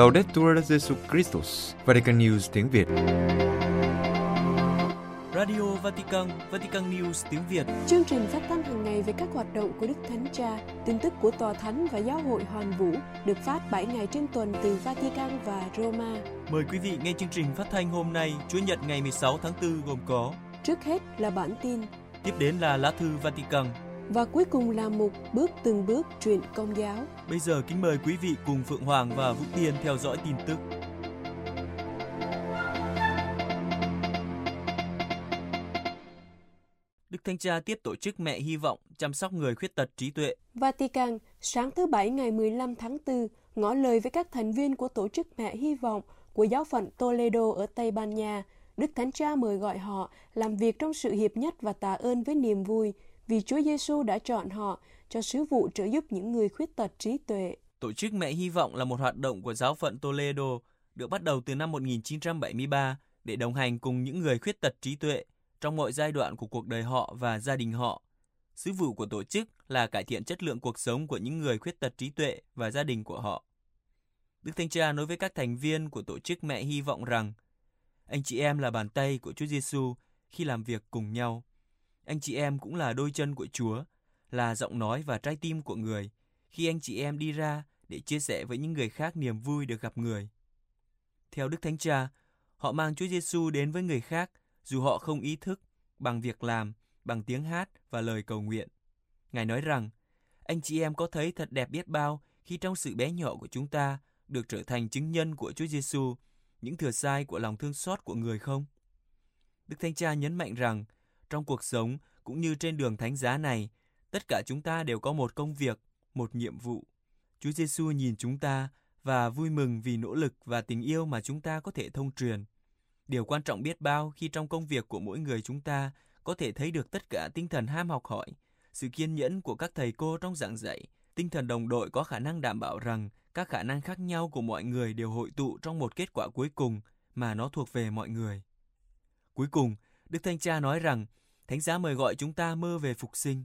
Laudetur Jesus Christus, Vatican News tiếng Việt. Radio Vatican, Vatican News tiếng Việt. Chương trình phát thanh hàng ngày về các hoạt động của Đức Thánh Cha, tin tức của Tòa Thánh và Giáo hội Hoàn Vũ được phát 7 ngày trên tuần từ Vatican và Roma. Mời quý vị nghe chương trình phát thanh hôm nay, Chủ nhật ngày 16 tháng 4 gồm có Trước hết là bản tin, Tiếp đến là lá thư Vatican. Và cuối cùng là mục bước từng bước truyền công giáo. Bây giờ kính mời quý vị cùng Phượng Hoàng và Vũ Tiên theo dõi tin tức. Đức Thánh Cha tiếp tổ chức Mẹ Hy vọng chăm sóc người khuyết tật trí tuệ. Vatican, sáng thứ Bảy ngày 15 tháng 4, ngỏ lời với các thành viên của tổ chức Mẹ Hy vọng của giáo phận Toledo ở Tây Ban Nha. Đức Thánh Cha mời gọi họ làm việc trong sự hiệp nhất và tạ ơn với niềm vui vì Chúa Giêsu đã chọn họ cho sứ vụ trợ giúp những người khuyết tật trí tuệ. Tổ chức Mẹ Hy vọng là một hoạt động của giáo phận Toledo được bắt đầu từ năm 1973 để đồng hành cùng những người khuyết tật trí tuệ trong mọi giai đoạn của cuộc đời họ và gia đình họ. Sứ vụ của tổ chức là cải thiện chất lượng cuộc sống của những người khuyết tật trí tuệ và gia đình của họ. Đức Thánh Cha nói với các thành viên của tổ chức Mẹ Hy vọng rằng, anh chị em là bàn tay của Chúa Giêsu khi làm việc cùng nhau. Anh chị em cũng là đôi chân của Chúa, là giọng nói và trái tim của người khi anh chị em đi ra để chia sẻ với những người khác niềm vui được gặp người. Theo Đức Thánh Cha, họ mang Chúa Giêsu đến với người khác dù họ không ý thức bằng việc làm, bằng tiếng hát và lời cầu nguyện. Ngài nói rằng, anh chị em có thấy thật đẹp biết bao khi trong sự bé nhỏ của chúng ta được trở thành chứng nhân của Chúa Giêsu, những thừa sai của lòng thương xót của người không? Đức Thánh Cha nhấn mạnh rằng, trong cuộc sống cũng như trên đường thánh giá này, tất cả chúng ta đều có một công việc, một nhiệm vụ. Chúa Giêsu nhìn chúng ta và vui mừng vì nỗ lực và tình yêu mà chúng ta có thể thông truyền. Điều quan trọng biết bao khi trong công việc của mỗi người chúng ta có thể thấy được tất cả tinh thần ham học hỏi, sự kiên nhẫn của các thầy cô trong giảng dạy, tinh thần đồng đội có khả năng đảm bảo rằng các khả năng khác nhau của mọi người đều hội tụ trong một kết quả cuối cùng mà nó thuộc về mọi người. Cuối cùng, Đức Thánh Cha nói rằng Thánh giá mời gọi chúng ta mơ về phục sinh.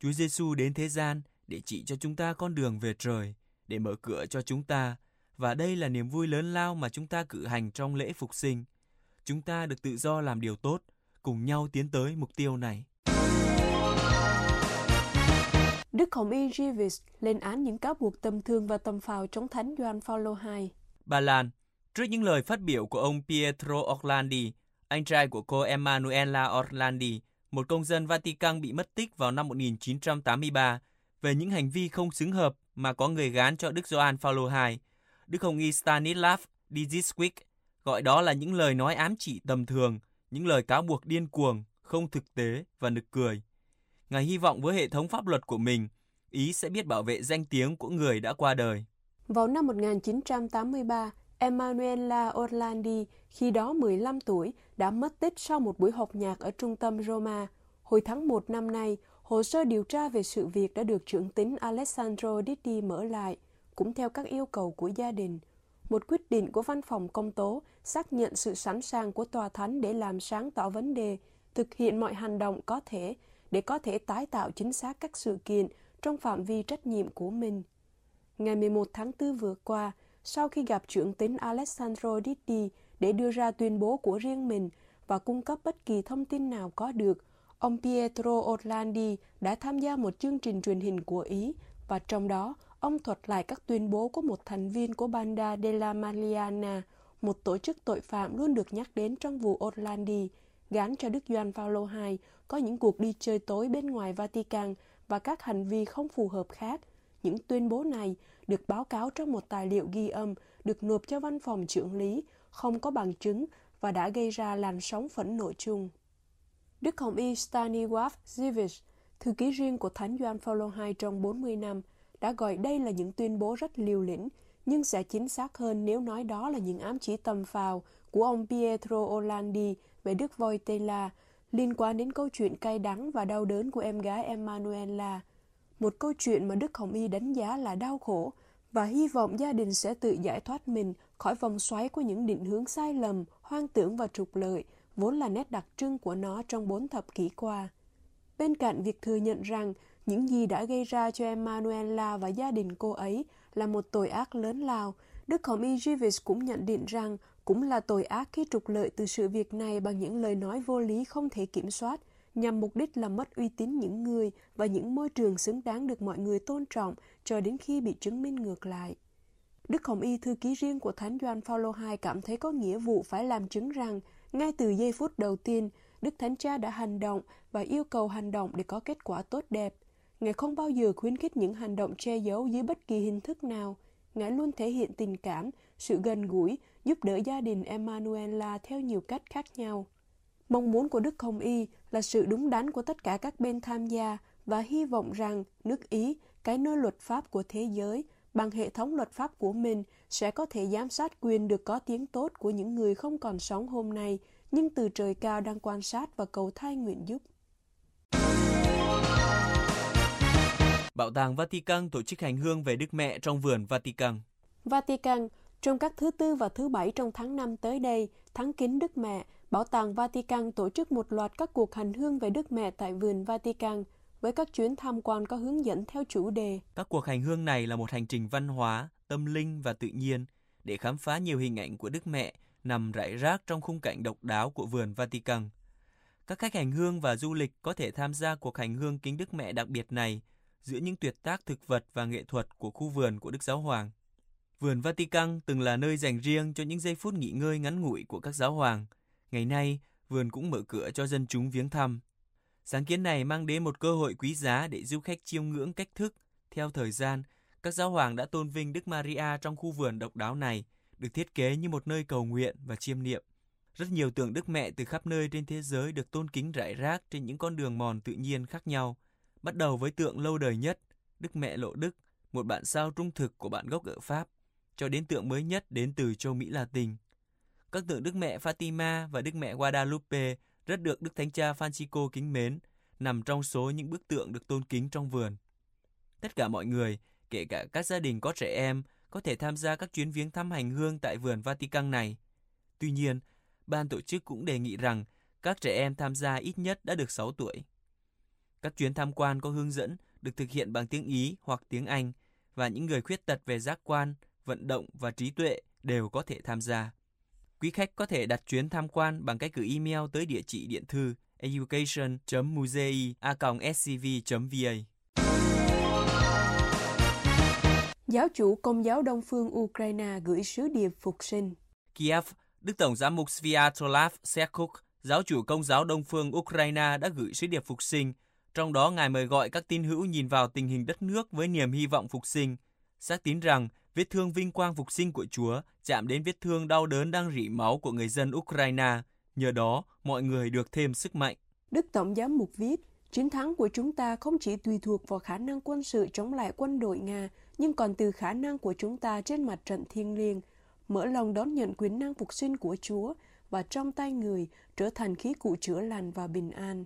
Chúa Giêsu đến thế gian để chỉ cho chúng ta con đường về trời, để mở cửa cho chúng ta, và đây là niềm vui lớn lao mà chúng ta cử hành trong lễ phục sinh. Chúng ta được tự do làm điều tốt, cùng nhau tiến tới mục tiêu này. Đức Hồng Y Givis lên án những cáo buộc tầm thường và tầm phào chống thánh Gioan Phaolô II. Ba Lan, trước những lời phát biểu của ông Pietro Orlandi, anh trai của cô Emanuela Orlandi, một công dân Vatican bị mất tích vào năm 1983, về những hành vi không xứng hợp mà có người gán cho Đức Gioan Phaolô II, Đức Hồng Y Stanislav Dijicic gọi đó là những lời nói ám chỉ tầm thường, những lời cáo buộc điên cuồng, không thực tế và nực cười. Ngài hy vọng với hệ thống pháp luật của mình, Ý sẽ biết bảo vệ danh tiếng của người đã qua đời. Vào năm 1983, Emanuela Orlandi, khi đó 15 tuổi, đã mất tích sau một buổi học nhạc ở trung tâm Roma. Hồi tháng 1 năm nay, hồ sơ điều tra về sự việc đã được trưởng tính Alessandro Ditti mở lại, cũng theo các yêu cầu của gia đình. Một quyết định của văn phòng công tố xác nhận sự sẵn sàng của tòa thánh để làm sáng tỏ vấn đề, thực hiện mọi hành động có thể để có thể tái tạo chính xác các sự kiện trong phạm vi trách nhiệm của mình. Ngày 11 tháng 4 vừa qua, sau khi gặp trưởng tín Alessandro Ditti để đưa ra tuyên bố của riêng mình và cung cấp bất kỳ thông tin nào có được, ông Pietro Orlandi đã tham gia một chương trình truyền hình của Ý và trong đó ông thuật lại các tuyên bố của một thành viên của Banda della Maliana, một tổ chức tội phạm luôn được nhắc đến trong vụ Orlandi, gán cho Đức Gioan Paulo II có những cuộc đi chơi tối bên ngoài Vatican và các hành vi không phù hợp khác. Những tuyên bố này được báo cáo trong một tài liệu ghi âm được nộp cho văn phòng trưởng lý, không có bằng chứng và đã gây ra làn sóng phẫn nộ chung. Đức Hồng Y Stanislav Zivich, thư ký riêng của Thánh Doan Phaolô II trong 40 năm, đã gọi đây là những tuyên bố rất liều lĩnh, nhưng sẽ chính xác hơn nếu nói đó là những ám chỉ tầm phào của ông Pietro Orlandi về Đức Voitela liên quan đến câu chuyện cay đắng và đau đớn của em gái Emanuela. Một câu chuyện mà Đức Hồng Y đánh giá là đau khổ và hy vọng gia đình sẽ tự giải thoát mình khỏi vòng xoáy của những định hướng sai lầm, hoang tưởng và trục lợi, vốn là nét đặc trưng của nó trong bốn thập kỷ qua. Bên cạnh việc thừa nhận rằng những gì đã gây ra cho Emanuela và gia đình cô ấy là một tội ác lớn lao, Đức Hồng Y Jeeves cũng nhận định rằng cũng là tội ác khi trục lợi từ sự việc này bằng những lời nói vô lý không thể kiểm soát, nhằm mục đích làm mất uy tín những người và những môi trường xứng đáng được mọi người tôn trọng cho đến khi bị chứng minh ngược lại. Đức Hồng Y thư ký riêng của Thánh Doan Phaolô II cảm thấy có nghĩa vụ phải làm chứng rằng ngay từ giây phút đầu tiên, Đức Thánh Cha đã hành động và yêu cầu hành động để có kết quả tốt đẹp. Ngài không bao giờ khuyến khích những hành động che giấu dưới bất kỳ hình thức nào. Ngài luôn thể hiện tình cảm, sự gần gũi, giúp đỡ gia đình Emanuela theo nhiều cách khác nhau. Mong muốn của Đức Hồng Y là sự đúng đắn của tất cả các bên tham gia và hy vọng rằng nước Ý, cái nơi luật pháp của thế giới, bằng hệ thống luật pháp của mình sẽ có thể giám sát quyền được có tiếng tốt của những người không còn sống hôm nay, nhưng từ trời cao đang quan sát và cầu thai nguyện giúp. Bảo tàng Vatican tổ chức hành hương về Đức Mẹ trong vườn Vatican. Vatican, trong các thứ tư và thứ bảy trong tháng 5 tới đây, tháng kính Đức Mẹ, Bảo tàng Vatican tổ chức một loạt các cuộc hành hương về Đức Mẹ tại vườn Vatican với các chuyến tham quan có hướng dẫn theo chủ đề. Các cuộc hành hương này là một hành trình văn hóa, tâm linh và tự nhiên để khám phá nhiều hình ảnh của Đức Mẹ nằm rải rác trong khung cảnh độc đáo của vườn Vatican. Các khách hành hương và du lịch có thể tham gia cuộc hành hương kính Đức Mẹ đặc biệt này giữa những tuyệt tác thực vật và nghệ thuật của khu vườn của Đức Giáo Hoàng. Vườn Vatican từng là nơi dành riêng cho những giây phút nghỉ ngơi ngắn ngủi của các giáo hoàng. Ngày nay, vườn cũng mở cửa cho dân chúng viếng thăm. Sáng kiến này mang đến một cơ hội quý giá để du khách chiêm ngưỡng cách thức. Theo thời gian, các giáo hoàng đã tôn vinh Đức Maria trong khu vườn độc đáo này, được thiết kế như một nơi cầu nguyện và chiêm niệm. Rất nhiều tượng Đức Mẹ từ khắp nơi trên thế giới được tôn kính rải rác trên những con đường mòn tự nhiên khác nhau. Bắt đầu với tượng lâu đời nhất, Đức Mẹ Lộ Đức, một bản sao trung thực của bạn gốc ở Pháp, cho đến tượng mới nhất đến từ châu Mỹ Latin. Các tượng Đức Mẹ Fatima và Đức Mẹ Guadalupe rất được Đức Thánh Cha Francisco kính mến, nằm trong số những bức tượng được tôn kính trong vườn. Tất cả mọi người, kể cả các gia đình có trẻ em, có thể tham gia các chuyến viếng thăm hành hương tại vườn Vatican này. Tuy nhiên, ban tổ chức cũng đề nghị rằng các trẻ em tham gia ít nhất đã được 6 tuổi. Các chuyến tham quan có hướng dẫn được thực hiện bằng tiếng Ý hoặc tiếng Anh và những người khuyết tật về giác quan, vận động và trí tuệ đều có thể tham gia. Quý khách có thể đặt chuyến tham quan bằng cách gửi email tới địa chỉ điện thư education.musei.scv.va. Giáo chủ Công giáo Đông phương Ukraine gửi sứ điệp phục sinh. Kiev, Đức Tổng giám mục Sviatolav Sekuk, giáo chủ Công giáo Đông phương Ukraine đã gửi sứ điệp phục sinh, trong đó Ngài mời gọi các tín hữu nhìn vào tình hình đất nước với niềm hy vọng phục sinh, xác tín rằng vết thương vinh quang phục sinh của Chúa chạm đến vết thương đau đớn đang rỉ máu của người dân Ukraine. Nhờ đó, mọi người được thêm sức mạnh. Đức Tổng giám mục viết, chiến thắng của chúng ta không chỉ tùy thuộc vào khả năng quân sự chống lại quân đội Nga, nhưng còn từ khả năng của chúng ta trên mặt trận thiêng liêng, mở lòng đón nhận quyền năng phục sinh của Chúa và trong tay người trở thành khí cụ chữa lành và bình an.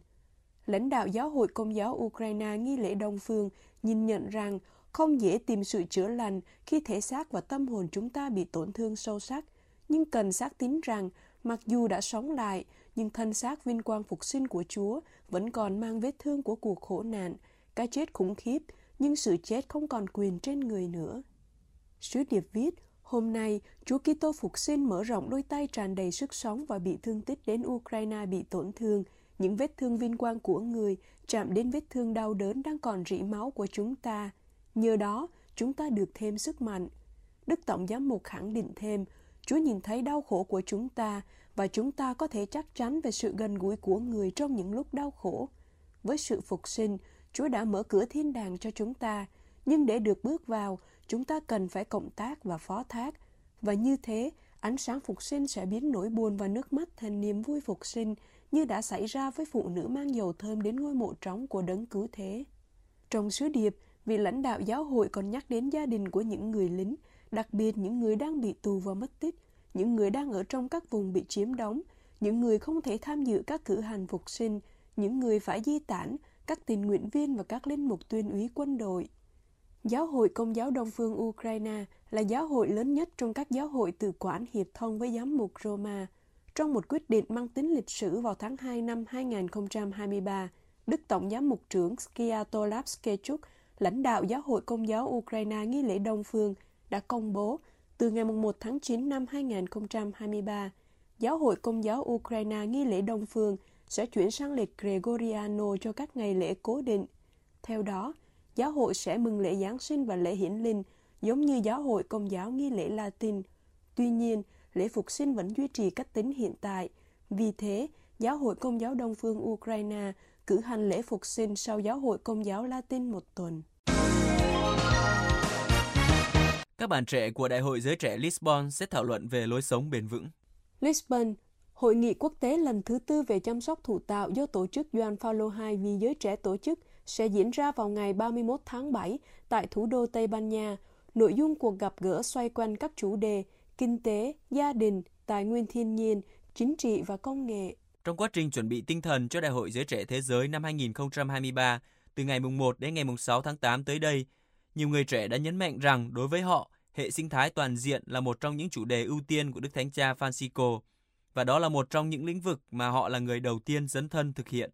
Lãnh đạo giáo hội công giáo Ukraine nghi lễ Đông Phương nhìn nhận rằng không dễ tìm sự chữa lành khi thể xác và tâm hồn chúng ta bị tổn thương sâu sắc, nhưng cần xác tín rằng mặc dù đã sống lại, nhưng thân xác vinh quang phục sinh của Chúa vẫn còn mang vết thương của cuộc khổ nạn, cái chết khủng khiếp, nhưng sự chết không còn quyền trên người nữa. Sứ điệp viết, hôm nay Chúa Kitô phục sinh mở rộng đôi tay tràn đầy sức sống và bị thương tích đến Ukraine bị tổn thương, những vết thương vinh quang của người chạm đến vết thương đau đớn đang còn rỉ máu của chúng ta. Nhờ đó, chúng ta được thêm sức mạnh. Đức Tổng giám mục khẳng định thêm, Chúa nhìn thấy đau khổ của chúng ta và chúng ta có thể chắc chắn về sự gần gũi của người trong những lúc đau khổ. Với sự phục sinh, Chúa đã mở cửa thiên đàng cho chúng ta, nhưng để được bước vào, chúng ta cần phải cộng tác và phó thác. Và như thế, ánh sáng phục sinh sẽ biến nỗi buồn và nước mắt thành niềm vui phục sinh, như đã xảy ra với phụ nữ mang dầu thơm đến ngôi mộ trống của đấng cứu thế. Trong sứ điệp, vị lãnh đạo giáo hội còn nhắc đến gia đình của những người lính, đặc biệt những người đang bị tù và mất tích, những người đang ở trong các vùng bị chiếm đóng, những người không thể tham dự các cử hành phục sinh, những người phải di tản, các tình nguyện viên và các linh mục tuyên úy quân đội. Giáo hội Công giáo Đông phương Ukraine là giáo hội lớn nhất trong các giáo hội tự quản hiệp thông với giám mục Roma. Trong một quyết định mang tính lịch sử vào tháng 2 năm 2023, Đức Tổng giám mục trưởng Skyatolav Skechuk, lãnh đạo giáo hội Công giáo Ukraine nghi lễ Đông phương, đã công bố từ ngày 1 tháng 9 năm 2023, Giáo hội Công giáo Ukraine nghi lễ Đông Phương sẽ chuyển sang lịch Gregoriano cho các ngày lễ cố định. Theo đó, giáo hội sẽ mừng lễ Giáng sinh và lễ hiển linh giống như giáo hội Công giáo nghi lễ Latin. Tuy nhiên, lễ phục sinh vẫn duy trì cách tính hiện tại. Vì thế, giáo hội Công giáo Đông Phương Ukraine cử hành lễ phục sinh sau giáo hội Công giáo Latin một tuần. Các bạn trẻ của Đại hội Giới Trẻ Lisbon sẽ thảo luận về lối sống bền vững. Lisbon, Hội nghị quốc tế lần thứ tư về chăm sóc thụ tạo do tổ chức Gioan Paulo II vì giới trẻ tổ chức sẽ diễn ra vào ngày 31 tháng 7 tại thủ đô Tây Ban Nha. Nội dung cuộc gặp gỡ xoay quanh các chủ đề kinh tế, gia đình, tài nguyên thiên nhiên, chính trị và công nghệ. Trong quá trình chuẩn bị tinh thần cho Đại hội Giới Trẻ Thế giới năm 2023, từ ngày 1 đến ngày 6 tháng 8 tới đây, nhiều người trẻ đã nhấn mạnh rằng đối với họ, hệ sinh thái toàn diện là một trong những chủ đề ưu tiên của Đức Thánh Cha Francisco, và đó là một trong những lĩnh vực mà họ là người đầu tiên dấn thân thực hiện.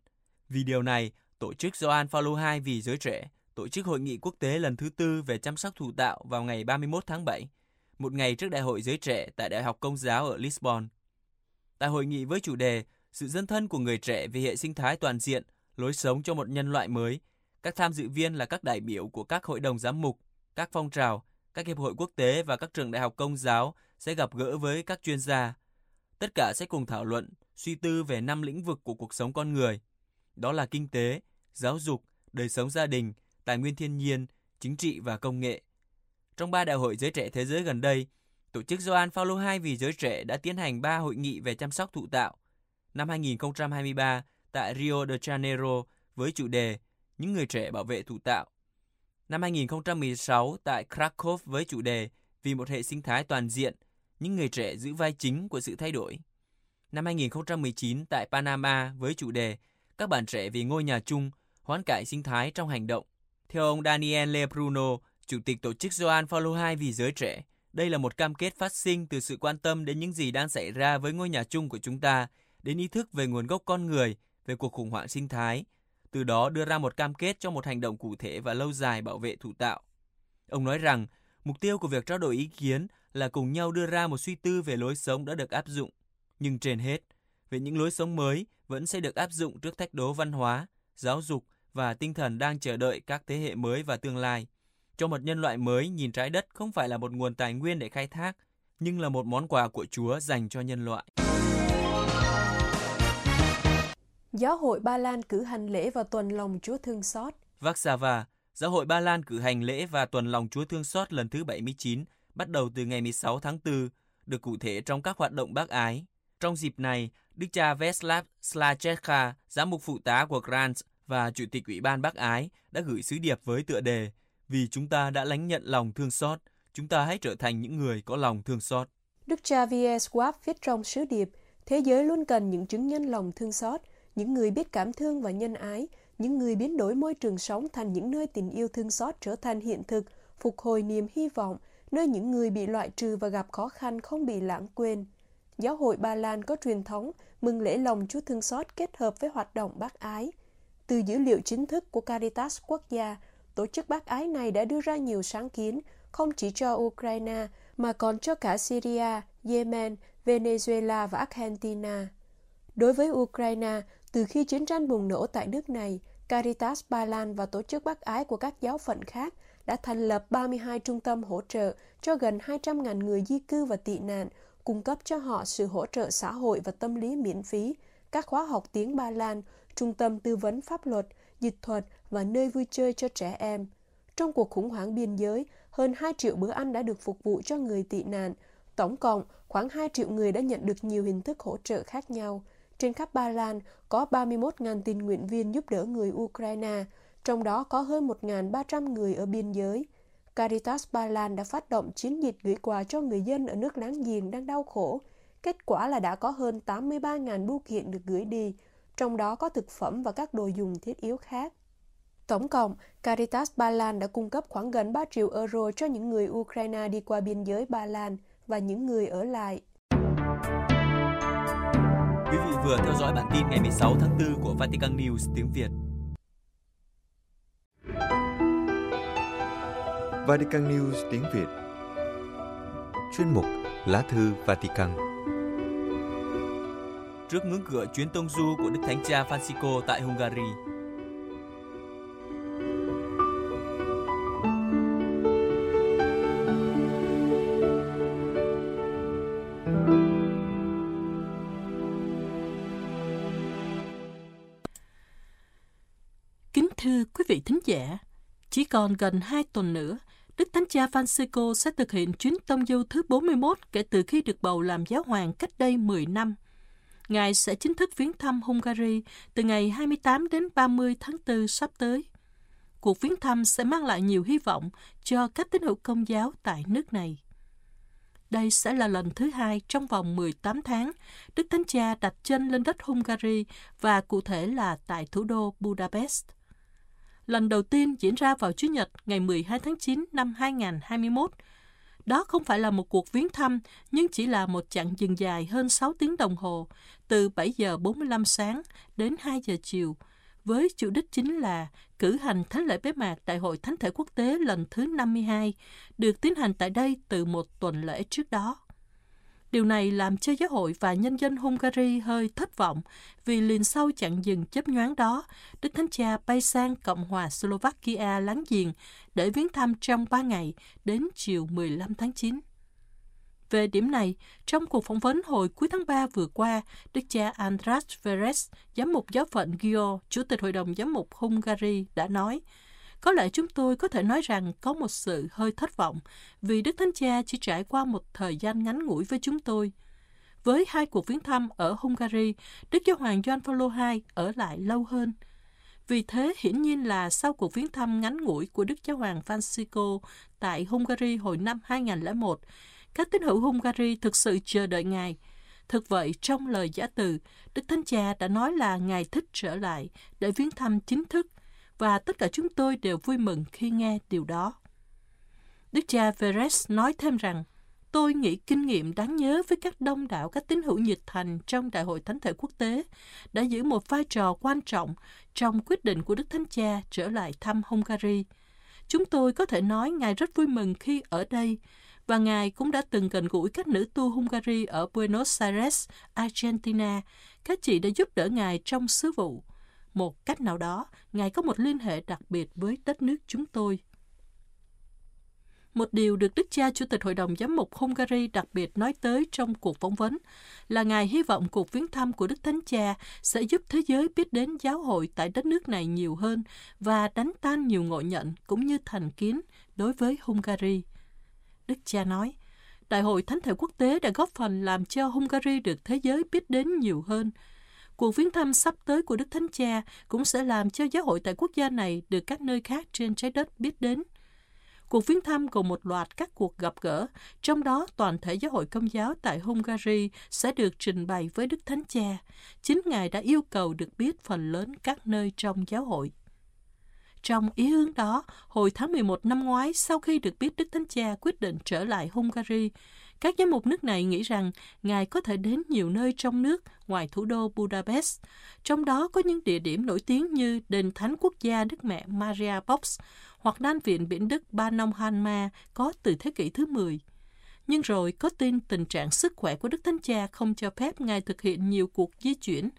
Vì điều này, tổ chức Gioan Paulo II vì giới trẻ tổ chức hội nghị quốc tế lần thứ tư về chăm sóc thụ tạo vào ngày 31 tháng 7, một ngày trước Đại hội Giới Trẻ tại Đại học Công giáo ở Lisbon. Tại hội nghị với chủ đề Sự dân thân của người trẻ về hệ sinh thái toàn diện, lối sống cho một nhân loại mới, các tham dự viên là các đại biểu của các hội đồng giám mục, các phong trào, các hiệp hội quốc tế và các trường đại học công giáo sẽ gặp gỡ với các chuyên gia. Tất cả sẽ cùng thảo luận, suy tư về năm lĩnh vực của cuộc sống con người. Đó là kinh tế, giáo dục, đời sống gia đình, tài nguyên thiên nhiên, chính trị và công nghệ. Trong ba đại hội giới trẻ thế giới gần đây, tổ chức Gioan Paulo II vì giới trẻ đã tiến hành ba hội nghị về chăm sóc thụ tạo. Năm 2023 tại Rio de Janeiro với chủ đề những người trẻ bảo vệ thụ tạo. Năm 2016 tại Krakow với chủ đề Vì một hệ sinh thái toàn diện, những người trẻ giữ vai chính của sự thay đổi. Năm 2019 tại Panama với chủ đề Các bạn trẻ vì ngôi nhà chung, hoán cải sinh thái trong hành động. Theo ông Daniele Bruno, Chủ tịch tổ chức Joan Paulo II vì giới trẻ, đây là một cam kết phát sinh từ sự quan tâm đến những gì đang xảy ra với ngôi nhà chung của chúng ta, đến ý thức về nguồn gốc con người, về cuộc khủng hoảng sinh thái, từ đó đưa ra một cam kết cho một hành động cụ thể và lâu dài bảo vệ thủ tạo. Ông nói rằng, mục tiêu của việc trao đổi ý kiến là cùng nhau đưa ra một suy tư về lối sống đã được áp dụng, nhưng trên hết, về những lối sống mới vẫn sẽ được áp dụng trước thách đố văn hóa, giáo dục và tinh thần đang chờ đợi các thế hệ mới và tương lai. Cho một nhân loại mới nhìn trái đất không phải là một nguồn tài nguyên để khai thác, nhưng là một món quà của Chúa dành cho nhân loại. Giáo hội Ba Lan cử hành lễ và tuần lòng Chúa thương xót. Varsava, Giáo hội Ba Lan cử hành lễ và tuần lòng Chúa thương xót lần thứ 79, bắt đầu từ ngày 16 tháng 4, được cụ thể trong các hoạt động bác ái. Trong dịp này, Đức cha Veslav Slacheka, giám mục phụ tá của Grants và Chủ tịch Ủy ban Bác Ái đã gửi sứ điệp với tựa đề Vì chúng ta đã lãnh nhận lòng thương xót, chúng ta hãy trở thành những người có lòng thương xót. Đức cha V.S. Schwab viết trong sứ điệp, thế giới luôn cần những chứng nhân lòng thương xót, những người biết cảm thương và nhân ái, những người biến đổi môi trường sống thành những nơi tình yêu thương xót trở thành hiện thực, phục hồi niềm hy vọng, nơi những người bị loại trừ và gặp khó khăn không bị lãng quên. Giáo hội Ba Lan có truyền thống mừng lễ lòng Chúa thương xót kết hợp với hoạt động bác ái. Từ dữ liệu chính thức của Caritas quốc gia, tổ chức bác ái này đã đưa ra nhiều sáng kiến không chỉ cho Ukraine mà còn cho cả Syria, Yemen, Venezuela và Argentina. Đối với Ukraine, từ khi chiến tranh bùng nổ tại nước này, Caritas Ba Lan và tổ chức bác ái của các giáo phận khác đã thành lập 32 trung tâm hỗ trợ cho gần 200.000 người di cư và tị nạn, cung cấp cho họ sự hỗ trợ xã hội và tâm lý miễn phí, các khóa học tiếng Ba Lan, trung tâm tư vấn pháp luật, dịch thuật và nơi vui chơi cho trẻ em. Trong cuộc khủng hoảng biên giới, hơn 2 triệu bữa ăn đã được phục vụ cho người tị nạn. Tổng cộng, khoảng 2 triệu người đã nhận được nhiều hình thức hỗ trợ khác nhau. Trên khắp Ba Lan có 31.000 tình nguyện viên giúp đỡ người Ukraine, trong đó có hơn 1.300 người ở biên giới. Caritas Ba Lan đã phát động chiến dịch gửi quà cho người dân ở nước láng giềng đang đau khổ. Kết quả là đã có hơn 83.000 bưu kiện được gửi đi, trong đó có thực phẩm và các đồ dùng thiết yếu khác. Tổng cộng, Caritas Ba Lan đã cung cấp khoảng gần 3 triệu euro cho những người Ukraine đi qua biên giới Ba Lan và những người ở lại. Quý vị vừa theo dõi bản tin ngày 16 tháng 4 của Vatican News tiếng Việt. Vatican News tiếng Việt chuyên mục Lá thư Vatican. Trước ngưỡng cửa chuyến tông du của Đức Thánh Cha Francisco tại Hungary, giả, chỉ còn gần 2 tuần nữa, Đức Thánh Cha Francisco sẽ thực hiện chuyến tông du thứ 41 kể từ khi được bầu làm giáo hoàng cách đây 10 năm. Ngài sẽ chính thức viếng thăm Hungary từ ngày 28 đến 30 tháng 4 sắp tới. Cuộc viếng thăm sẽ mang lại nhiều hy vọng cho các tín hữu công giáo tại nước này. Đây sẽ là lần thứ hai trong vòng 18 tháng Đức Thánh Cha đặt chân lên đất Hungary và cụ thể là tại thủ đô Budapest lần đầu tiên diễn ra vào Chủ nhật ngày 12 tháng 9 năm 2021. Đó không phải là một cuộc viếng thăm, nhưng chỉ là một chặng dừng dài hơn 6 tiếng đồng hồ, từ 7 giờ 45 sáng đến 2 giờ chiều, với chủ đích chính là cử hành thánh lễ bế mạc Đại hội Thánh thể quốc tế lần thứ 52, được tiến hành tại đây từ một tuần lễ trước đó. Điều này làm cho giáo hội và nhân dân Hungary hơi thất vọng vì liền sau chặng dừng chấp nhoáng đó, Đức Thánh Cha bay sang Cộng hòa Slovakia láng giềng để viếng thăm trong 3 ngày đến chiều 15 tháng 9. Về điểm này, trong cuộc phỏng vấn hồi cuối tháng 3 vừa qua, Đức cha Andras Veres, giám mục giáo phận Gio, Chủ tịch Hội đồng Giám mục Hungary đã nói, có lẽ chúng tôi có thể nói rằng có một sự hơi thất vọng vì Đức Thánh Cha chỉ trải qua một thời gian ngắn ngủi với chúng tôi. Với hai cuộc viếng thăm ở Hungary, Đức Giáo hoàng John Paul II ở lại lâu hơn. Vì thế, hiển nhiên là sau cuộc viếng thăm ngắn ngủi của Đức Giáo hoàng Francisco tại Hungary hồi năm 2001, các tín hữu Hungary thực sự chờ đợi Ngài. Thực vậy, trong lời giả từ, Đức Thánh Cha đã nói là Ngài thích trở lại để viếng thăm chính thức và tất cả chúng tôi đều vui mừng khi nghe điều đó. Đức cha Veres nói thêm rằng, tôi nghĩ kinh nghiệm đáng nhớ với các đông đảo các tín hữu nhiệt thành trong Đại hội Thánh thể quốc tế đã giữ một vai trò quan trọng trong quyết định của Đức Thánh Cha trở lại thăm Hungary. Chúng tôi có thể nói Ngài rất vui mừng khi ở đây, và Ngài cũng đã từng gần gũi các nữ tu Hungary ở Buenos Aires, Argentina. Các chị đã giúp đỡ Ngài trong sứ vụ. Một cách nào đó, Ngài có một liên hệ đặc biệt với đất nước chúng tôi. Một điều được Đức cha Chủ tịch Hội đồng Giám mục Hungary đặc biệt nói tới trong cuộc phỏng vấn là Ngài hy vọng cuộc viếng thăm của Đức Thánh Cha sẽ giúp thế giới biết đến giáo hội tại đất nước này nhiều hơn và đánh tan nhiều ngộ nhận cũng như thành kiến đối với Hungary. Đức cha nói, Đại hội Thánh thể quốc tế đã góp phần làm cho Hungary được thế giới biết đến nhiều hơn, Cuộc viếng thăm sắp tới của Đức Thánh Cha cũng sẽ làm cho giáo hội tại quốc gia này được các nơi khác trên trái đất biết đến. Cuộc viếng thăm gồm một loạt các cuộc gặp gỡ, trong đó toàn thể giáo hội công giáo tại Hungary sẽ được trình bày với Đức Thánh Cha. Chính Ngài đã yêu cầu được biết phần lớn các nơi trong giáo hội. Trong ý hướng đó, hồi tháng 11 năm ngoái, sau khi được biết Đức Thánh Cha quyết định trở lại Hungary, các giám mục nước này nghĩ rằng Ngài có thể đến nhiều nơi trong nước ngoài thủ đô Budapest, trong đó có những địa điểm nổi tiếng như Đền Thánh Quốc gia Đức Mẹ Maria Box hoặc Đan viện Biển Đức Ba Hanma có từ thế kỷ thứ 10. Nhưng rồi có tin tình trạng sức khỏe của Đức Thánh Cha không cho phép Ngài thực hiện nhiều cuộc di chuyển,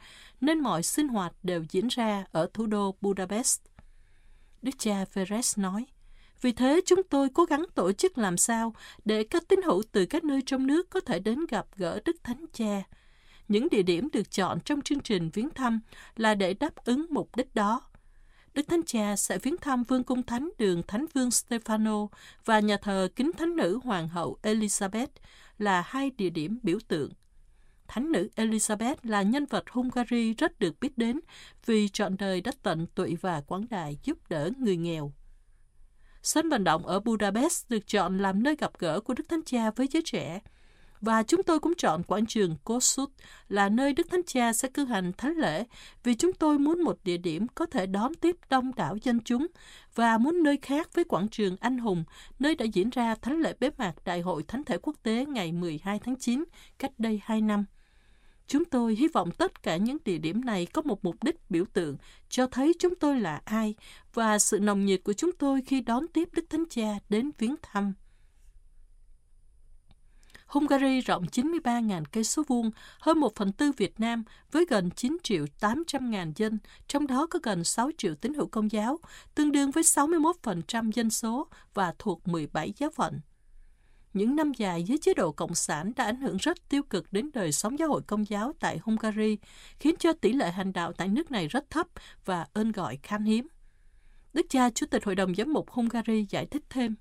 nên mọi sinh hoạt đều diễn ra ở thủ đô Budapest. Đức cha Veres nói, vì thế chúng tôi cố gắng tổ chức làm sao để các tín hữu từ các nơi trong nước có thể đến gặp gỡ Đức Thánh Cha. Những địa điểm được chọn trong chương trình viếng thăm là để đáp ứng mục đích đó. Đức Thánh Cha sẽ viếng thăm Vương cung Thánh đường Thánh Vương Stefano và nhà thờ Kính Thánh nữ Hoàng hậu Elizabeth là hai địa điểm biểu tượng. Thánh nữ Elizabeth là nhân vật Hungary rất được biết đến vì trọn đời đã tận tụy và quảng đại giúp đỡ người nghèo. Sân vận động ở Budapest được chọn làm nơi gặp gỡ của Đức Thánh Cha với giới trẻ. Và chúng tôi cũng chọn quảng trường Kossuth là nơi Đức Thánh Cha sẽ cử hành thánh lễ vì chúng tôi muốn một địa điểm có thể đón tiếp đông đảo dân chúng và muốn nơi khác với quảng trường Anh Hùng, nơi đã diễn ra thánh lễ bế mạc Đại hội Thánh thể quốc tế ngày 12 tháng 9, cách đây 2 năm. Chúng tôi hy vọng tất cả những địa điểm này có một mục đích biểu tượng cho thấy chúng tôi là ai và sự nồng nhiệt của chúng tôi khi đón tiếp Đức Thánh Cha đến viếng thăm. Hungary rộng 93.000 cây số vuông, hơn 1 phần tư Việt Nam với gần 9 triệu 800 ngàn dân, trong đó có gần 6 triệu tín hữu công giáo, tương đương với 61% dân số và thuộc 17 giáo phận. Những năm dài dưới chế độ Cộng sản đã ảnh hưởng rất tiêu cực đến đời sống giáo hội công giáo tại Hungary, khiến cho tỷ lệ hành đạo tại nước này rất thấp và ơn gọi khan hiếm. Đức cha Chủ tịch Hội đồng Giám mục Hungary giải thích thêm,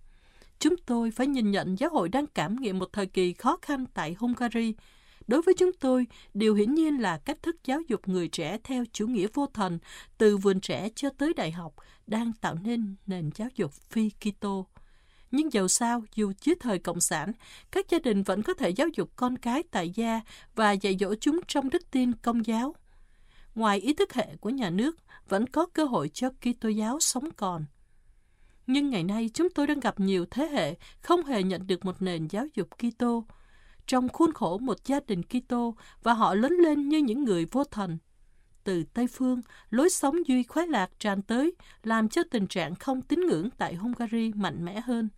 Chúng tôi phải nhìn nhận giáo hội đang cảm nghiệm một thời kỳ khó khăn tại Hungary. Đối với chúng tôi, điều hiển nhiên là cách thức giáo dục người trẻ theo chủ nghĩa vô thần, từ vườn trẻ cho tới đại học, đang tạo nên nền giáo dục phi Kitô. Nhưng dầu sao, dù dưới thời Cộng sản, các gia đình vẫn có thể giáo dục con cái tại gia và dạy dỗ chúng trong đức tin công giáo. Ngoài ý thức hệ của nhà nước, vẫn có cơ hội cho Kitô giáo sống còn. Nhưng ngày nay chúng tôi đang gặp nhiều thế hệ không hề nhận được một nền giáo dục Kitô trong khuôn khổ một gia đình Kitô và họ lớn lên như những người vô thần. Từ Tây phương, lối sống duy khoái lạc tràn tới, làm cho tình trạng không tín ngưỡng tại Hungary mạnh mẽ hơn.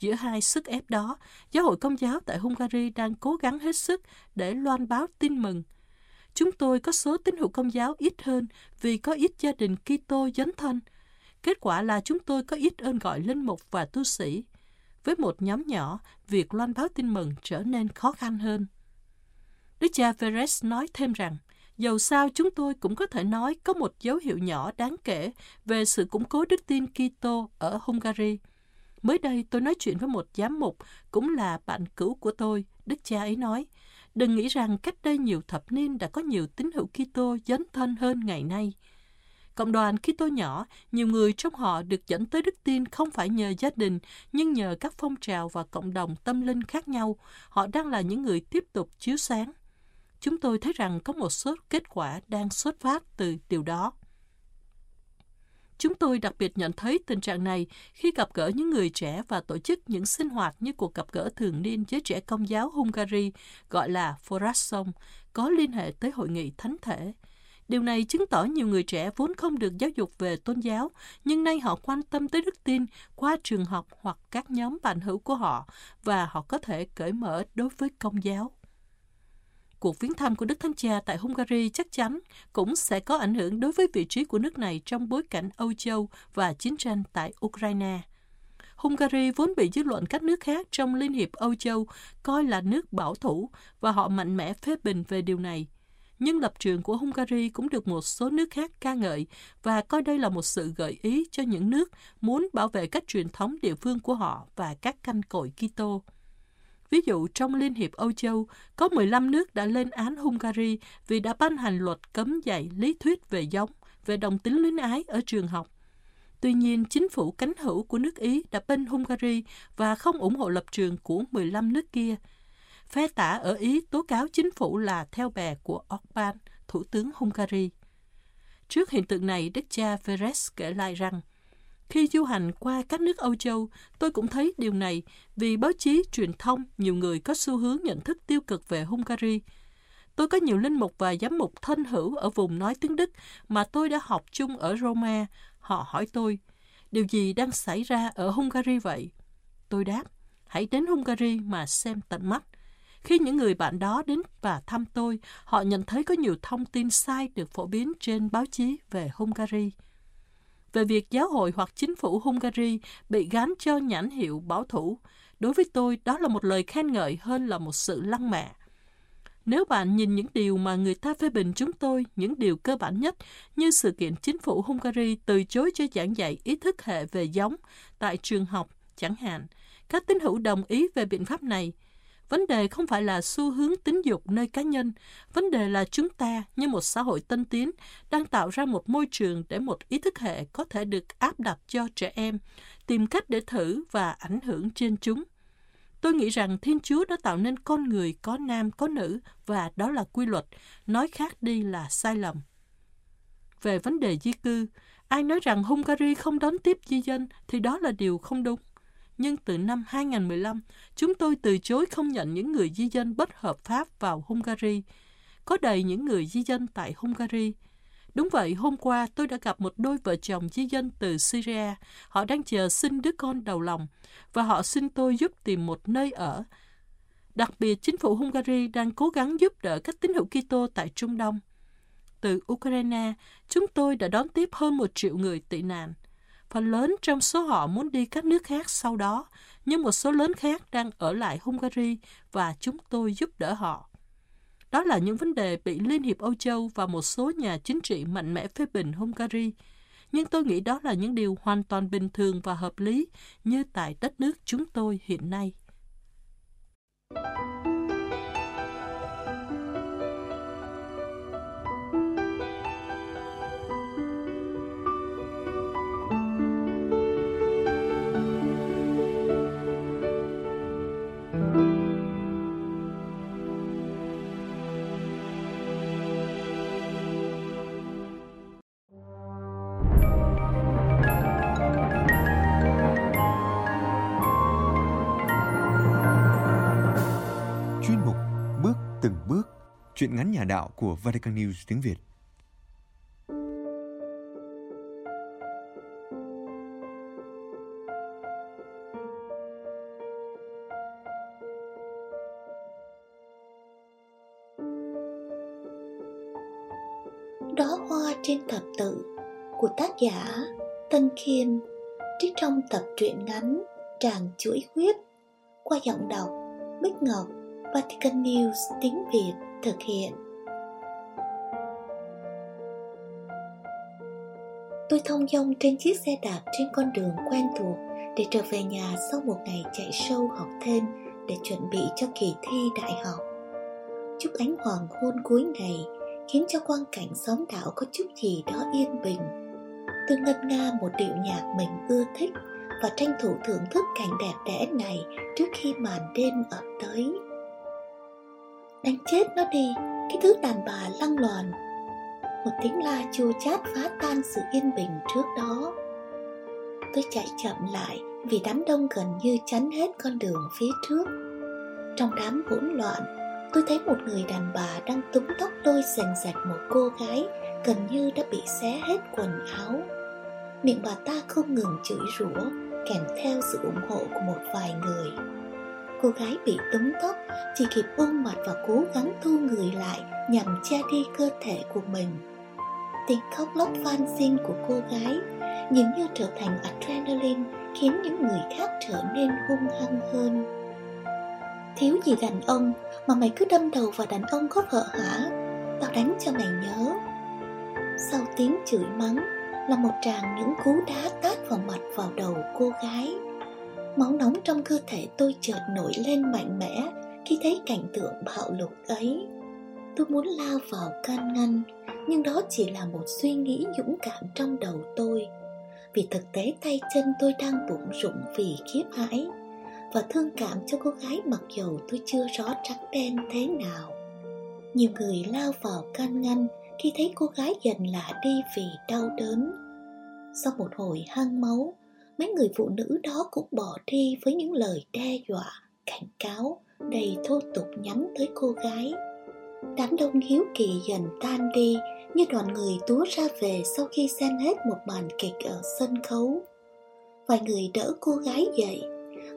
Giữa hai sức ép đó, giáo hội công giáo tại Hungary đang cố gắng hết sức để loan báo tin mừng. Chúng tôi có số tín hữu công giáo ít hơn vì có ít gia đình Kitô dấn thân – Kết quả là chúng tôi có ít ơn gọi linh mục và tu sĩ. Với một nhóm nhỏ, việc loan báo tin mừng trở nên khó khăn hơn. Đức cha Veres nói thêm rằng, dầu sao chúng tôi cũng có thể nói có một dấu hiệu nhỏ đáng kể về sự củng cố đức tin Kitô ở Hungary. Mới đây tôi nói chuyện với một giám mục, cũng là bạn cũ của tôi, đức cha ấy nói, đừng nghĩ rằng cách đây nhiều thập niên đã có nhiều tín hữu Kitô dấn thân hơn ngày nay. Cộng đoàn Kitô nhỏ, nhiều người trong họ được dẫn tới đức tin không phải nhờ gia đình, nhưng nhờ các phong trào và cộng đồng tâm linh khác nhau. Họ đang là những người tiếp tục chiếu sáng. Chúng tôi thấy rằng có một số kết quả đang xuất phát từ điều đó. Chúng tôi đặc biệt nhận thấy tình trạng này khi gặp gỡ những người trẻ và tổ chức những sinh hoạt như cuộc gặp gỡ thường niên với trẻ công giáo Hungary gọi là Forasson, có liên hệ tới hội nghị thánh thể. Điều này chứng tỏ nhiều người trẻ vốn không được giáo dục về tôn giáo, nhưng nay họ quan tâm tới đức tin qua trường học hoặc các nhóm bạn hữu của họ và họ có thể cởi mở đối với công giáo. Cuộc viếng thăm của Đức Thánh Cha tại Hungary chắc chắn cũng sẽ có ảnh hưởng đối với vị trí của nước này trong bối cảnh Âu Châu và chiến tranh tại Ukraine. Hungary vốn bị dư luận các nước khác trong Liên hiệp Âu Châu coi là nước bảo thủ và họ mạnh mẽ phê bình về điều này nhưng lập trường của Hungary cũng được một số nước khác ca ngợi và coi đây là một sự gợi ý cho những nước muốn bảo vệ các truyền thống địa phương của họ và các canh cội Kitô. Ví dụ, trong Liên hiệp Âu Châu, có 15 nước đã lên án Hungary vì đã ban hành luật cấm dạy lý thuyết về giống, về đồng tính luyến ái ở trường học. Tuy nhiên, chính phủ cánh hữu của nước Ý đã bên Hungary và không ủng hộ lập trường của 15 nước kia – Phe tả ở Ý tố cáo chính phủ là theo bè của Orbán, thủ tướng Hungary. Trước hiện tượng này, đức cha Veres kể lại rằng, khi du hành qua các nước Âu Châu, tôi cũng thấy điều này vì báo chí, truyền thông, nhiều người có xu hướng nhận thức tiêu cực về Hungary. Tôi có nhiều linh mục và giám mục thân hữu ở vùng nói tiếng Đức mà tôi đã học chung ở Roma. Họ hỏi tôi, điều gì đang xảy ra ở Hungary vậy? Tôi đáp, hãy đến Hungary mà xem tận mắt. Khi những người bạn đó đến và thăm tôi, họ nhận thấy có nhiều thông tin sai được phổ biến trên báo chí về Hungary. Về việc giáo hội hoặc chính phủ Hungary bị gán cho nhãn hiệu bảo thủ, đối với tôi đó là một lời khen ngợi hơn là một sự lăng mạ. Nếu bạn nhìn những điều mà người ta phê bình chúng tôi, những điều cơ bản nhất như sự kiện chính phủ Hungary từ chối cho giảng dạy ý thức hệ về giống tại trường học, chẳng hạn, các tín hữu đồng ý về biện pháp này, Vấn đề không phải là xu hướng tính dục nơi cá nhân, vấn đề là chúng ta như một xã hội tân tiến đang tạo ra một môi trường để một ý thức hệ có thể được áp đặt cho trẻ em, tìm cách để thử và ảnh hưởng trên chúng. Tôi nghĩ rằng Thiên Chúa đã tạo nên con người có nam có nữ và đó là quy luật, nói khác đi là sai lầm. Về vấn đề di cư, ai nói rằng Hungary không đón tiếp di dân thì đó là điều không đúng nhưng từ năm 2015, chúng tôi từ chối không nhận những người di dân bất hợp pháp vào Hungary. Có đầy những người di dân tại Hungary. Đúng vậy, hôm qua tôi đã gặp một đôi vợ chồng di dân từ Syria. Họ đang chờ sinh đứa con đầu lòng và họ xin tôi giúp tìm một nơi ở. Đặc biệt, chính phủ Hungary đang cố gắng giúp đỡ các tín hữu Kitô tại Trung Đông. Từ Ukraine, chúng tôi đã đón tiếp hơn một triệu người tị nạn. Phần lớn trong số họ muốn đi các nước khác sau đó, nhưng một số lớn khác đang ở lại Hungary và chúng tôi giúp đỡ họ. Đó là những vấn đề bị Liên hiệp Âu Châu và một số nhà chính trị mạnh mẽ phê bình Hungary. Nhưng tôi nghĩ đó là những điều hoàn toàn bình thường và hợp lý như tại đất nước chúng tôi hiện nay. Từng bước Chuyện ngắn nhà đạo của Vatican News tiếng Việt. Đó hoa trên thập tự của tác giả Tân Khiêm, trích trong tập truyện ngắn Tràng chuỗi huyết qua giọng đọc Bích Ngọc Vatican News tiếng Việt thực hiện. Tôi thông dong trên chiếc xe đạp trên con đường quen thuộc để trở về nhà sau một ngày chạy sâu học thêm để chuẩn bị cho kỳ thi đại học. Chút ánh hoàng hôn cuối ngày khiến cho quang cảnh xóm đảo có chút gì đó yên bình. Tôi ngân nga một điệu nhạc mình ưa thích và tranh thủ thưởng thức cảnh đẹp đẽ này trước khi màn đêm ập tới đánh chết nó đi, cái thứ đàn bà lăng loàn. Một tiếng la chua chát phá tan sự yên bình trước đó. Tôi chạy chậm lại vì đám đông gần như chắn hết con đường phía trước. Trong đám hỗn loạn, tôi thấy một người đàn bà đang túm tóc tôi sành sạch một cô gái gần như đã bị xé hết quần áo. Miệng bà ta không ngừng chửi rủa, kèm theo sự ủng hộ của một vài người cô gái bị túng tóc, chỉ kịp ôm mặt và cố gắng thu người lại nhằm che đi cơ thể của mình. Tiếng khóc lóc van xin của cô gái dường như trở thành adrenaline khiến những người khác trở nên hung hăng hơn. Thiếu gì đàn ông mà mày cứ đâm đầu vào đàn ông có vợ hả? Tao đánh cho mày nhớ. Sau tiếng chửi mắng là một tràng những cú đá tát vào mặt vào đầu cô gái máu nóng trong cơ thể tôi chợt nổi lên mạnh mẽ, khi thấy cảnh tượng bạo lục ấy. Tôi muốn lao vào can ngăn, nhưng đó chỉ là một suy nghĩ dũng cảm trong đầu tôi. Vì thực tế tay chân tôi đang bụng rụng vì khiếp hãi, và thương cảm cho cô gái mặc dầu tôi chưa rõ trắng đen thế nào. Nhiều người lao vào can ngăn khi thấy cô gái dần lạ đi vì đau đớn. Sau một hồi hăng máu mấy người phụ nữ đó cũng bỏ đi với những lời đe dọa, cảnh cáo, đầy thô tục nhắm tới cô gái. Đám đông hiếu kỳ dần tan đi, như đoàn người túa ra về sau khi xem hết một màn kịch ở sân khấu. Vài người đỡ cô gái dậy,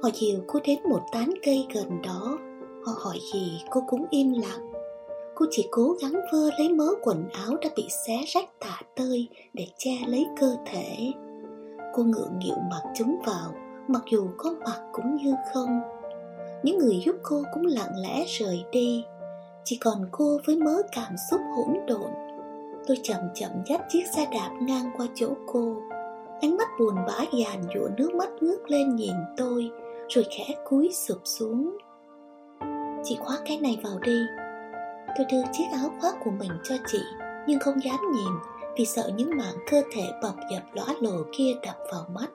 họ dìu cô đến một tán cây gần đó. Họ hỏi gì cô cũng im lặng. Cô chỉ cố gắng vơ lấy mớ quần áo đã bị xé rách tả tơi để che lấy cơ thể cô ngượng nghịu mặc chúng vào, mặc dù có mặc cũng như không. Những người giúp cô cũng lặng lẽ rời đi. Chỉ còn cô với mớ cảm xúc hỗn độn. Tôi chậm chậm dắt chiếc xe đạp ngang qua chỗ cô. Ánh mắt buồn bã dàn dụa nước mắt ngước lên nhìn tôi, rồi khẽ cúi sụp xuống. Chị khoác cái này vào đi. Tôi đưa chiếc áo khoác của mình cho chị, nhưng không dám nhìn vì sợ những mảng cơ thể bọc dập lõa lồ kia đập vào mắt.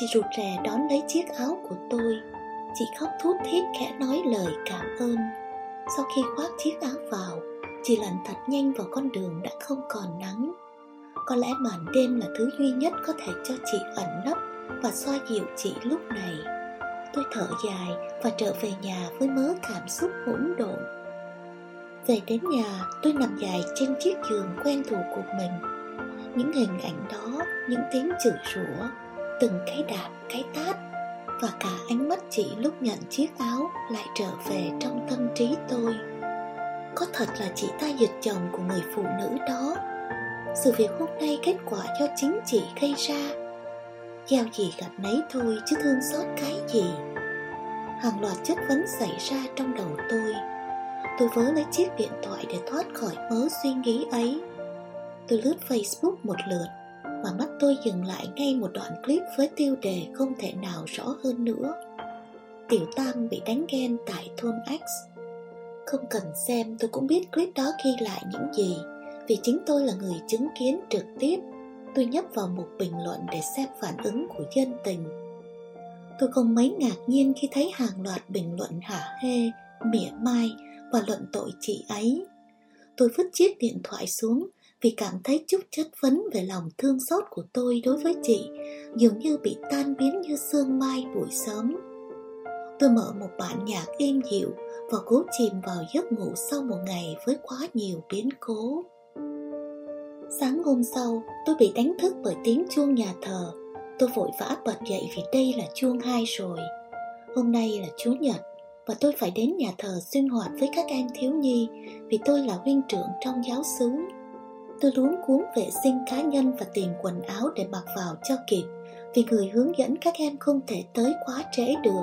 Chị rụt rè đón lấy chiếc áo của tôi. Chị khóc thút thít khẽ nói lời cảm ơn. Sau khi khoác chiếc áo vào, chị lặn thật nhanh vào con đường đã không còn nắng. Có lẽ màn đêm là thứ duy nhất có thể cho chị ẩn nấp và xoa dịu chị lúc này. Tôi thở dài và trở về nhà với mớ cảm xúc hỗn độn về đến nhà tôi nằm dài trên chiếc giường quen thuộc của mình. Những hình ảnh đó, những tiếng chửi rủa Từng cái đạp, cái tát và cả ánh mắt chị lúc nhận chiếc áo lại trở về trong tâm trí tôi. Có thật là chị ta giật chồng của người phụ nữ đó. Sự việc hôm nay kết quả do chính chị gây ra. Giao gì gặp nấy thôi chứ thương xót cái gì. Hàng loạt chất vấn xảy ra trong đầu tôi tôi vớ lấy chiếc điện thoại để thoát khỏi mớ suy nghĩ ấy. Tôi lướt facebook một lượt và mắt tôi dừng lại ngay một đoạn clip với tiêu đề không thể nào rõ hơn nữa. Tiểu tam bị đánh ghen tại thôn x. Không cần xem, tôi cũng biết clip đó ghi lại những gì, vì chính tôi là người chứng kiến trực tiếp. Tôi nhấp vào một bình luận để xem phản ứng của dân tình. Tôi không mấy ngạc nhiên khi thấy hàng loạt bình luận hả hê, mỉa mai và luận tội chị ấy. Tôi vứt chiếc điện thoại xuống vì cảm thấy chút chất vấn về lòng thương xót của tôi đối với chị dường như bị tan biến như sương mai buổi sớm. Tôi mở một bản nhạc êm dịu và cố chìm vào giấc ngủ sau một ngày với quá nhiều biến cố. Sáng hôm sau, tôi bị đánh thức bởi tiếng chuông nhà thờ. Tôi vội vã bật dậy vì đây là chuông hai rồi. Hôm nay là chúa nhật và tôi phải đến nhà thờ sinh hoạt với các em thiếu nhi, vì tôi là huynh trưởng trong giáo xứ. Tôi luống cuốn vệ sinh cá nhân và tìm quần áo để mặc vào cho kịp, vì người hướng dẫn các em không thể tới quá trễ được.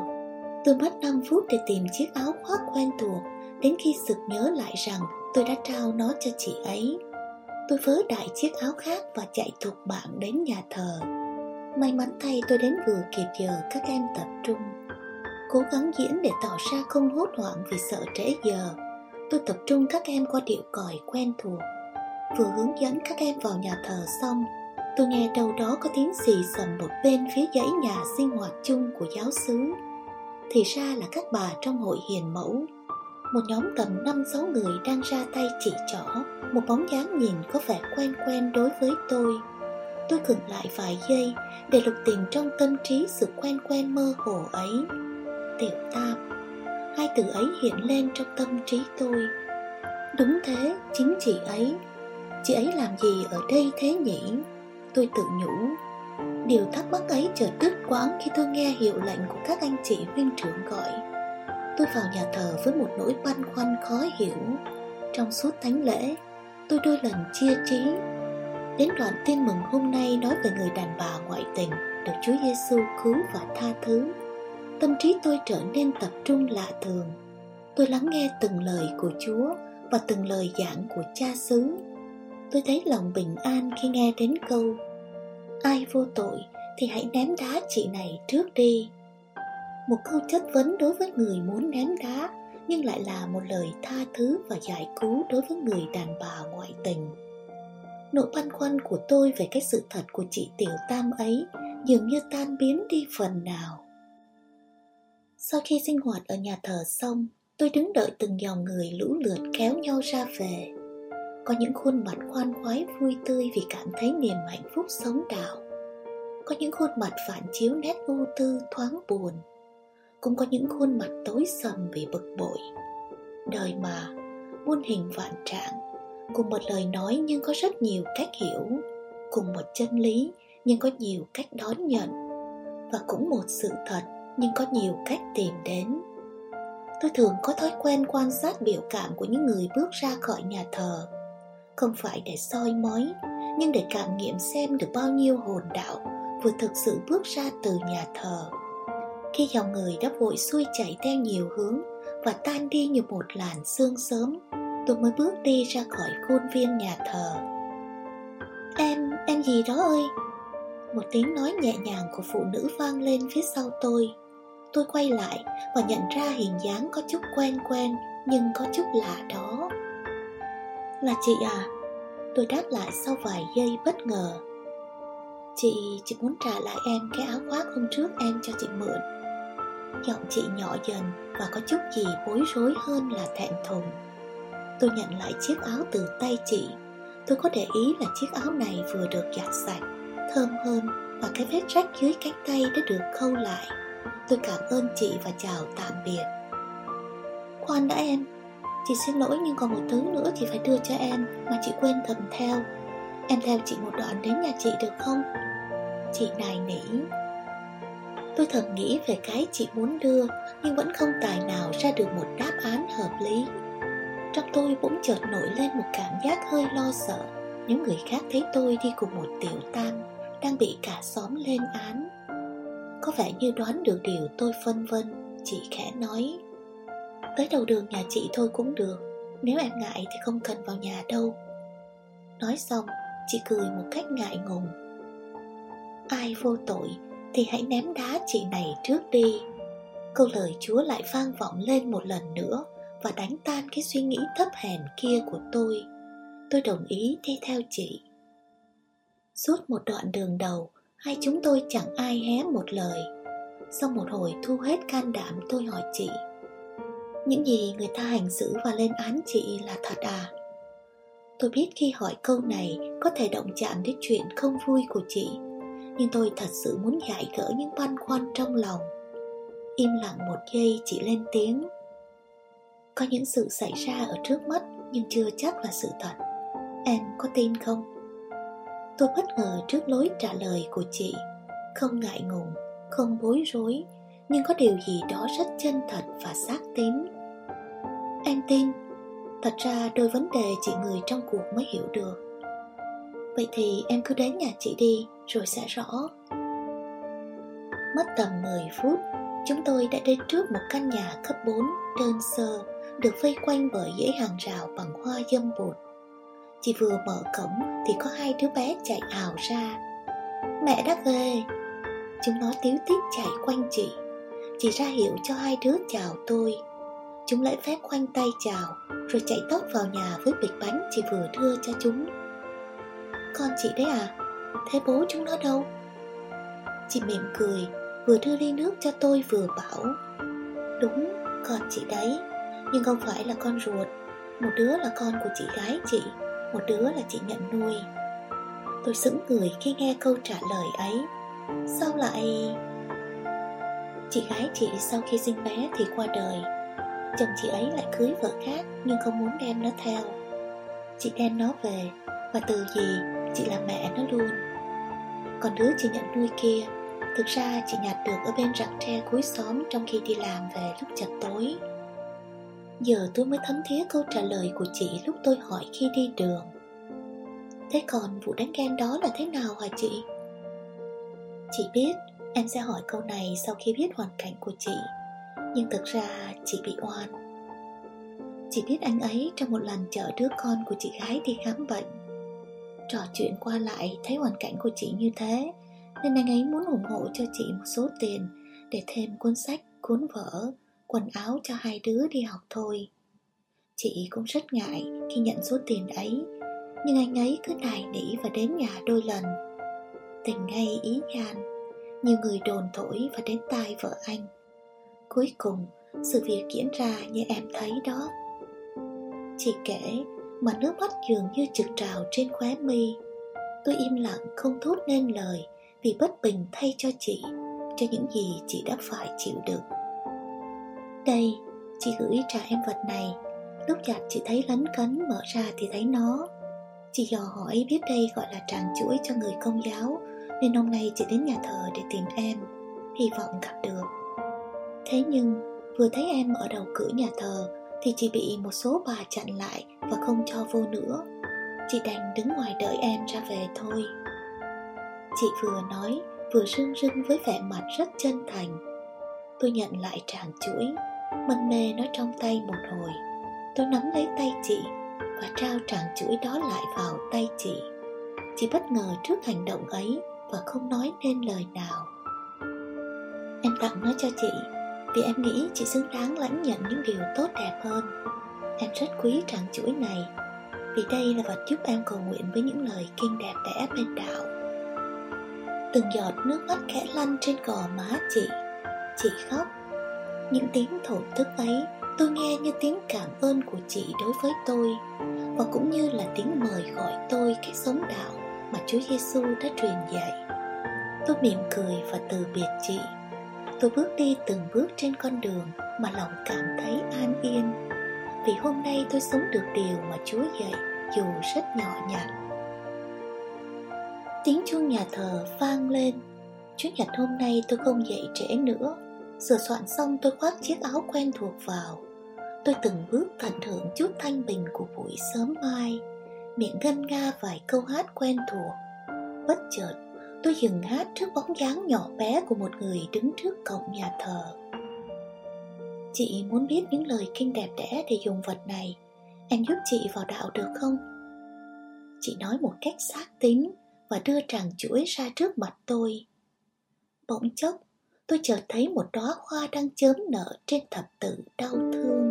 Tôi mất 5 phút để tìm chiếc áo khoác quen thuộc, đến khi sực nhớ lại rằng tôi đã trao nó cho chị ấy. Tôi vớ đại chiếc áo khác và chạy thục mạng đến nhà thờ. May mắn thay tôi đến vừa kịp giờ các em tập trung cố gắng diễn để tỏ ra không hốt hoảng vì sợ trễ giờ. Tôi tập trung các em qua điệu còi quen thuộc. Vừa hướng dẫn các em vào nhà thờ xong, tôi nghe đâu đó có tiếng xì xầm một bên phía dãy nhà sinh hoạt chung của giáo xứ. Thì ra là các bà trong hội hiền mẫu. Một nhóm tầm năm sáu người đang ra tay chỉ trỏ. Một bóng dáng nhìn có vẻ quen quen đối với tôi. Tôi khựng lại vài giây để lục tìm trong tâm trí sự quen quen mơ hồ ấy tiểu tam hai từ ấy hiện lên trong tâm trí tôi. Đúng thế, chính chị ấy. Chị ấy làm gì ở đây thế nhỉ? Tôi tự nhủ. Điều thắc mắc ấy chợt đứt quãng khi tôi nghe hiệu lệnh của các anh chị huynh trưởng gọi. Tôi vào nhà thờ với một nỗi băn khoăn khó hiểu. Trong suốt thánh lễ, tôi đôi lần chia trí. Đến đoạn tin mừng hôm nay nói về người đàn bà ngoại tình được Chúa Giêsu cứu và tha thứ tâm trí tôi trở nên tập trung lạ thường. Tôi lắng nghe từng lời của Chúa và từng lời giảng của cha xứ. Tôi thấy lòng bình an khi nghe đến câu, ai vô tội thì hãy ném đá chị này trước đi. Một câu chất vấn đối với người muốn ném đá, nhưng lại là một lời tha thứ và giải cứu đối với người đàn bà ngoại tình. Nỗi băn khoăn của tôi về cái sự thật của chị tiểu tam ấy dường như tan biến đi phần nào sau khi sinh hoạt ở nhà thờ xong, tôi đứng đợi từng dòng người lũ lượt kéo nhau ra về. Có những khuôn mặt khoan khoái vui tươi vì cảm thấy niềm hạnh phúc sống đạo. Có những khuôn mặt phản chiếu nét ưu tư, thoáng buồn. Cũng có những khuôn mặt tối sầm vì bực bội. Đời mà, muôn hình vạn trạng, cùng một lời nói nhưng có rất nhiều cách hiểu. Cùng một chân lý nhưng có nhiều cách đón nhận. Và cũng một sự thật nhưng có nhiều cách tìm đến. Tôi thường có thói quen quan sát biểu cảm của những người bước ra khỏi nhà thờ. Không phải để soi mói, nhưng để cảm nghiệm xem được bao nhiêu hồn đạo vừa thực sự bước ra từ nhà thờ. Khi dòng người đã vội xuôi chảy theo nhiều hướng và tan đi như một làn sương sớm, tôi mới bước đi ra khỏi khuôn viên nhà thờ. Em em gì đó ơi? Một tiếng nói nhẹ nhàng của phụ nữ vang lên phía sau tôi tôi quay lại và nhận ra hình dáng có chút quen quen nhưng có chút lạ đó. Là chị à? Tôi đáp lại sau vài giây bất ngờ. Chị chỉ muốn trả lại em cái áo khoác hôm trước em cho chị mượn. Giọng chị nhỏ dần và có chút gì bối rối hơn là thẹn thùng. Tôi nhận lại chiếc áo từ tay chị. Tôi có để ý là chiếc áo này vừa được giặt sạch, thơm hơn và cái vết rách dưới cánh tay đã được khâu lại tôi cảm ơn chị và chào tạm biệt. Khoan đã em, Chị xin lỗi nhưng còn một thứ nữa chị phải đưa cho em Mà chị quên cầm theo. Em theo chị một đoạn đến nhà chị được không? Chị nài nỉ. Tôi thầm nghĩ về cái chị muốn đưa, Nhưng vẫn không tài nào ra được một đáp án hợp lý. Trong tôi bỗng chợt nổi lên một cảm giác hơi lo sợ. Những người khác thấy tôi đi cùng một tiểu tam Đang bị cả xóm lên án. Có vẻ như đoán được điều tôi phân vân, Chị khẽ nói. Tới đầu đường nhà chị thôi cũng được, Nếu em ngại thì không cần vào nhà đâu. Nói xong, Chị cười một cách ngại ngùng. Ai vô tội thì hãy ném đá chị này trước đi. Câu lời chúa lại vang vọng lên một lần nữa và đánh tan cái suy nghĩ thấp hèn kia của tôi. Tôi đồng ý đi theo chị. Suốt một đoạn đường đầu hai chúng tôi chẳng ai hé một lời. Sau một hồi thu hết can đảm, tôi hỏi chị, những gì người ta hành xử và lên án chị là thật à? Tôi biết khi hỏi câu này có thể động chạm đến chuyện không vui của chị, nhưng tôi thật sự muốn giải gỡ những băn khoăn trong lòng. Im lặng một giây, chị lên tiếng, có những sự xảy ra ở trước mắt, nhưng chưa chắc là sự thật. Em có tin không? Tôi bất ngờ trước lối trả lời của chị. Không ngại ngùng, không bối rối, nhưng có điều gì đó rất chân thật và xác tín. Em tin, thật ra đôi vấn đề chị người trong cuộc mới hiểu được. Vậy thì em cứ đến nhà chị đi, rồi sẽ rõ. Mất tầm 10 phút, Chúng tôi đã đến trước một căn nhà cấp 4 đơn sơ, Được vây quanh bởi dãy hàng rào bằng hoa dâm bụt. Chị vừa mở cổng thì có hai đứa bé chạy ảo ra. Mẹ đã về. Chúng nó tiếu tít chạy quanh chị. Chị ra hiệu cho hai đứa chào tôi. Chúng lễ phép khoanh tay chào, Rồi chạy tóc vào nhà với bịch bánh chị vừa đưa cho chúng. Con chị đấy à Thế bố chúng nó đâu? Chị mỉm cười, Vừa đưa ly nước cho tôi vừa bảo, Đúng, con chị đấy, Nhưng không phải là con ruột, Một đứa là con của chị gái chị. Một đứa là chị nhận nuôi. Tôi sững người khi nghe câu trả lời ấy. Sao lại? Chị gái chị sau khi sinh bé thì qua đời. Chồng chị ấy lại cưới vợ khác Nhưng không muốn đem nó theo. Chị đem nó về Và từ gì chị là mẹ nó luôn. Còn đứa chị nhận nuôi kia, thực ra chị nhặt được ở bên rặng tre cuối xóm trong khi đi làm về lúc chập tối giờ tôi mới thấm thía câu trả lời của chị lúc tôi hỏi khi đi đường. Thế còn vụ đánh ghen đó là thế nào hả chị? Chị biết, em sẽ hỏi câu này sau khi biết hoàn cảnh của chị. Nhưng thực ra chị bị oan. Chị biết anh ấy trong một lần chở đứa con của chị gái đi khám bệnh. Trò chuyện qua lại thấy hoàn cảnh của chị như thế, nên anh ấy muốn ủng hộ cho chị một số tiền để thêm cuốn sách, cuốn vở quần áo cho hai đứa đi học thôi. Chị cũng rất ngại khi nhận số tiền ấy, nhưng anh ấy cứ nài nỉ và đến nhà đôi lần. Tình ngay ý gan nhiều người đồn thổi và đến tai vợ anh. Cuối cùng, sự việc diễn ra như em thấy đó. Chị kể, mà nước mắt dường như trực trào trên khóe mi. Tôi im lặng không thốt nên lời vì bất bình thay cho chị, cho những gì chị đã phải chịu đựng đây, chị gửi trả em vật này. Lúc giặt chị thấy lấn cấn, mở ra thì thấy nó. Chị dò hỏi biết đây gọi là tràng chuỗi cho người công giáo, nên hôm nay chị đến nhà thờ để tìm em, hy vọng gặp được. Thế nhưng, vừa thấy em ở đầu cửa nhà thờ, thì chị bị một số bà chặn lại và không cho vô nữa. Chị đành đứng ngoài đợi em ra về thôi. Chị vừa nói, vừa rưng rưng với vẻ mặt rất chân thành. Tôi nhận lại tràng chuỗi mân mê nó trong tay một hồi. Tôi nắm lấy tay chị và trao tràng chuỗi đó lại vào tay chị. Chị bất ngờ trước hành động ấy và không nói nên lời nào. Em tặng nó cho chị vì em nghĩ chị xứng đáng lãnh nhận những điều tốt đẹp hơn. Em rất quý tràng chuỗi này vì đây là vật giúp em cầu nguyện với những lời kinh đẹp đẽ bên đạo. Từng giọt nước mắt khẽ lăn trên gò má chị. Chị khóc những tiếng thổn thức ấy, tôi nghe như tiếng cảm ơn của chị đối với tôi, và cũng như là tiếng mời gọi tôi cách sống đạo mà Chúa Giêsu đã truyền dạy. Tôi mỉm cười và từ biệt chị. Tôi bước đi từng bước trên con đường mà lòng cảm thấy an yên. Vì hôm nay tôi sống được điều mà chúa dạy, dù rất nhỏ nhặt. Tiếng chuông nhà thờ vang lên. Chủ nhật hôm nay tôi không dậy trễ nữa. Sửa soạn xong tôi khoác chiếc áo quen thuộc vào. Tôi từng bước tận hưởng chút thanh bình của buổi sớm mai. Miệng ngân nga vài câu hát quen thuộc. Bất chợt, tôi dừng hát trước bóng dáng nhỏ bé của một người đứng trước cổng nhà thờ. Chị muốn biết những lời kinh đẹp đẽ để dùng vật này. Em giúp chị vào đạo được không? Chị nói một cách xác tính và đưa tràng chuỗi ra trước mặt tôi. Bỗng chốc tôi chợt thấy một đóa hoa đang chớm nở trên thập tự đau thương.